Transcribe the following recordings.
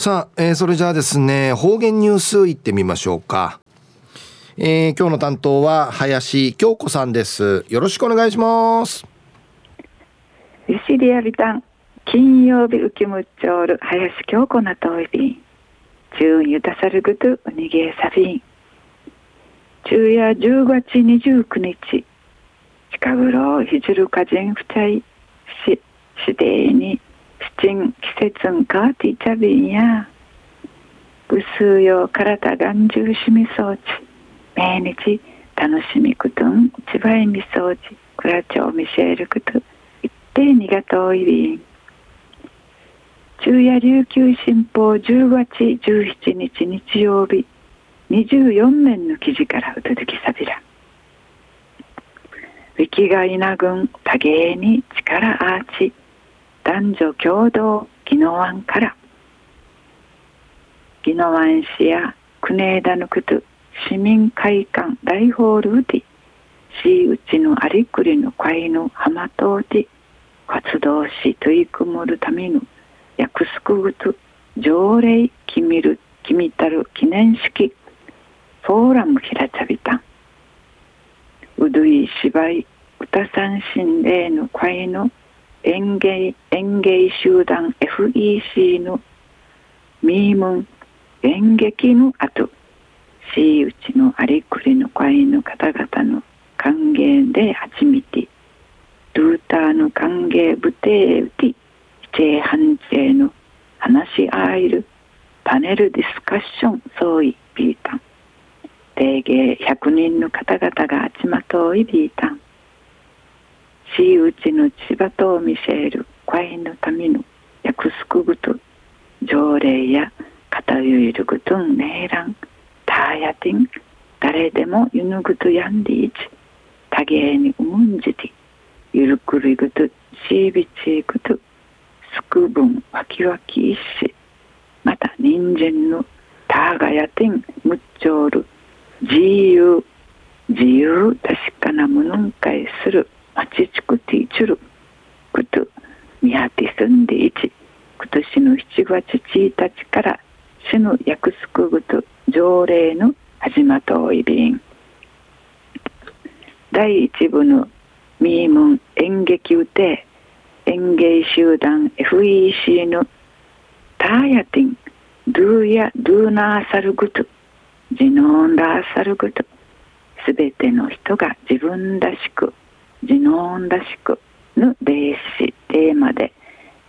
さあ、えー、それじゃあですね、方言ニュースいってみましょうか。えー、今日の担当は林京子さんです。よろしくお願いします。ゆしりやびたん、金曜日浮きむっちょる林京子なといびん。中ゆたさるぐとうにげさびん。昼夜10月29日、近頃ひじるかじんふちゃいし、しでに、しちん季節んかていちゃびんや。ぐすうよ体がんじゅうしみそうち、毎日楽しみくとん、ちばいみそうち、くらちょうみせるくと、いってにがとういびん。昼夜琉球新報10月17日日曜日、24面の記事からうとどきさびら。ウィキガイナ軍多芸に力アーチ男女共同宜野湾から。宜野湾市や国枝のくと市民会館大ホールウディ市内のありくりの会の浜通り活動し取り組むための約束ぐと条例決める決めたる記念式フォーラム平茶びた。んうどい芝居歌三心霊の会の園芸園芸集団 FEC のミームン演劇の後しうちのありくりの会の方々の歓迎で初めてルーターの歓迎部艇うて正反省の話し合えるパネルディスカッション総意ビータン。定芸100人の方々が集まといビータン。しうちの千葉とを見せる会のための約束ぐと条例や片ゆいるぐとんねえらんターヤティン誰でもゆぬぐとやんでいち多芸にうんじてゆるくるいぐとしびちいぐとすくぶんわきわきいしまた人参のターガヤティンむっちょる自由自由確かなものんかいするまちちくていちるくとみやてすんでいち今年の7月1日から市の約束ぐと条例の始まとおいびん。第一部のミームン演劇うて演芸集団 FEC のターヤティンドゥーヤドゥーナーサルグトジノーンラーサルグトすべての人が自分らしくジノーンらしくの霊視テーマで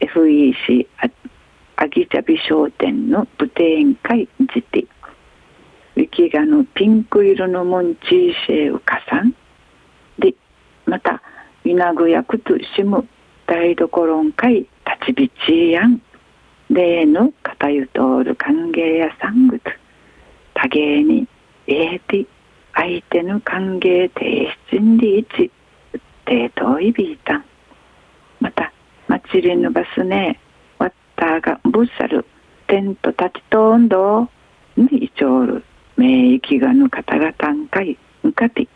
FEC アギチャビ商店の舞展会じてウィキガのピンク色のモンチーシェウカさん。でまたイナグヤクトシム台所ん会立ちびちやん。例の片ゆとる歓迎やさんぐつ多芸にええて相手の歓迎提出にいちいびいたんまた祭りのバスねわったがぶっさるテント立ちとんどにいちょうる名域がの方々んかいんかて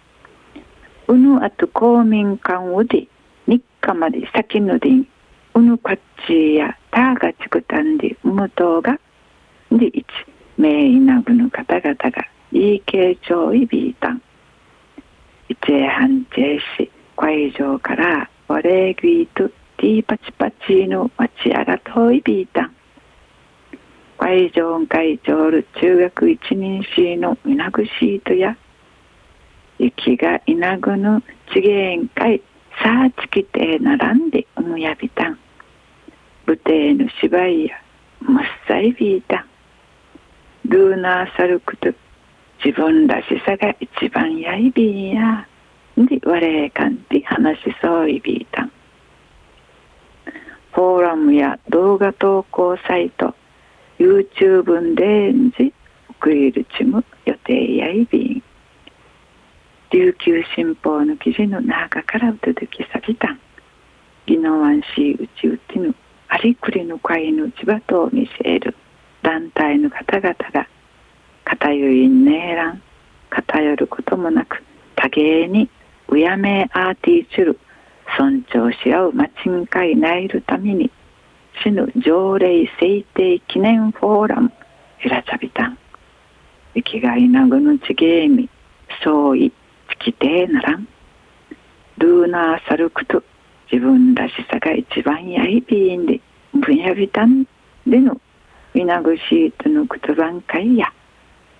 うぬあと公民館うで日課まで先のでうぬこっちやたがちくたんでうむとうがでいち名医なぐの方々がたがいい傾聴いびいたん。一へ半チし会場からお礼ギーとティーパチパチの町屋が遠いビータン。会場会長る中学一人しの稲ぐシートや雪が稲ぐぬ地芸会さあちきて並んでおむやびたん。舞台の芝居やむっさいビータン。ルーナーサルクと自分らしさが一番やいびんや。で我々かんで話しそういびいた。んフォーラムや動画投稿サイト YouTube でんじ送りるちむ予定やいびん。琉球新報の記事の中からうとどきさびたん。宜野湾市うちうちのありくりの会の千葉と見せる。団体の方々が片ゆいねえらん。偏ることもなく多芸にうやめアーティーチュル尊重し合うマチンカイナイルために死ぬ条例制定記念フォーラム。ひらちゃびたん生きがいなぐぬちげえみそういつきてならん。ルーナーサルクと自分らしさが一番やいびんで。分野びたんでの。みなぐしいとのくとばんかいや。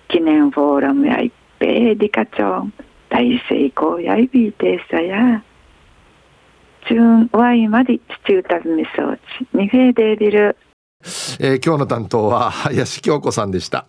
記念フォーラムや一平リカチョン大成功やいびいてさや。チューンワイまで地中旅みそうち二平デービル。えー、今日の担当は林京子さんでした。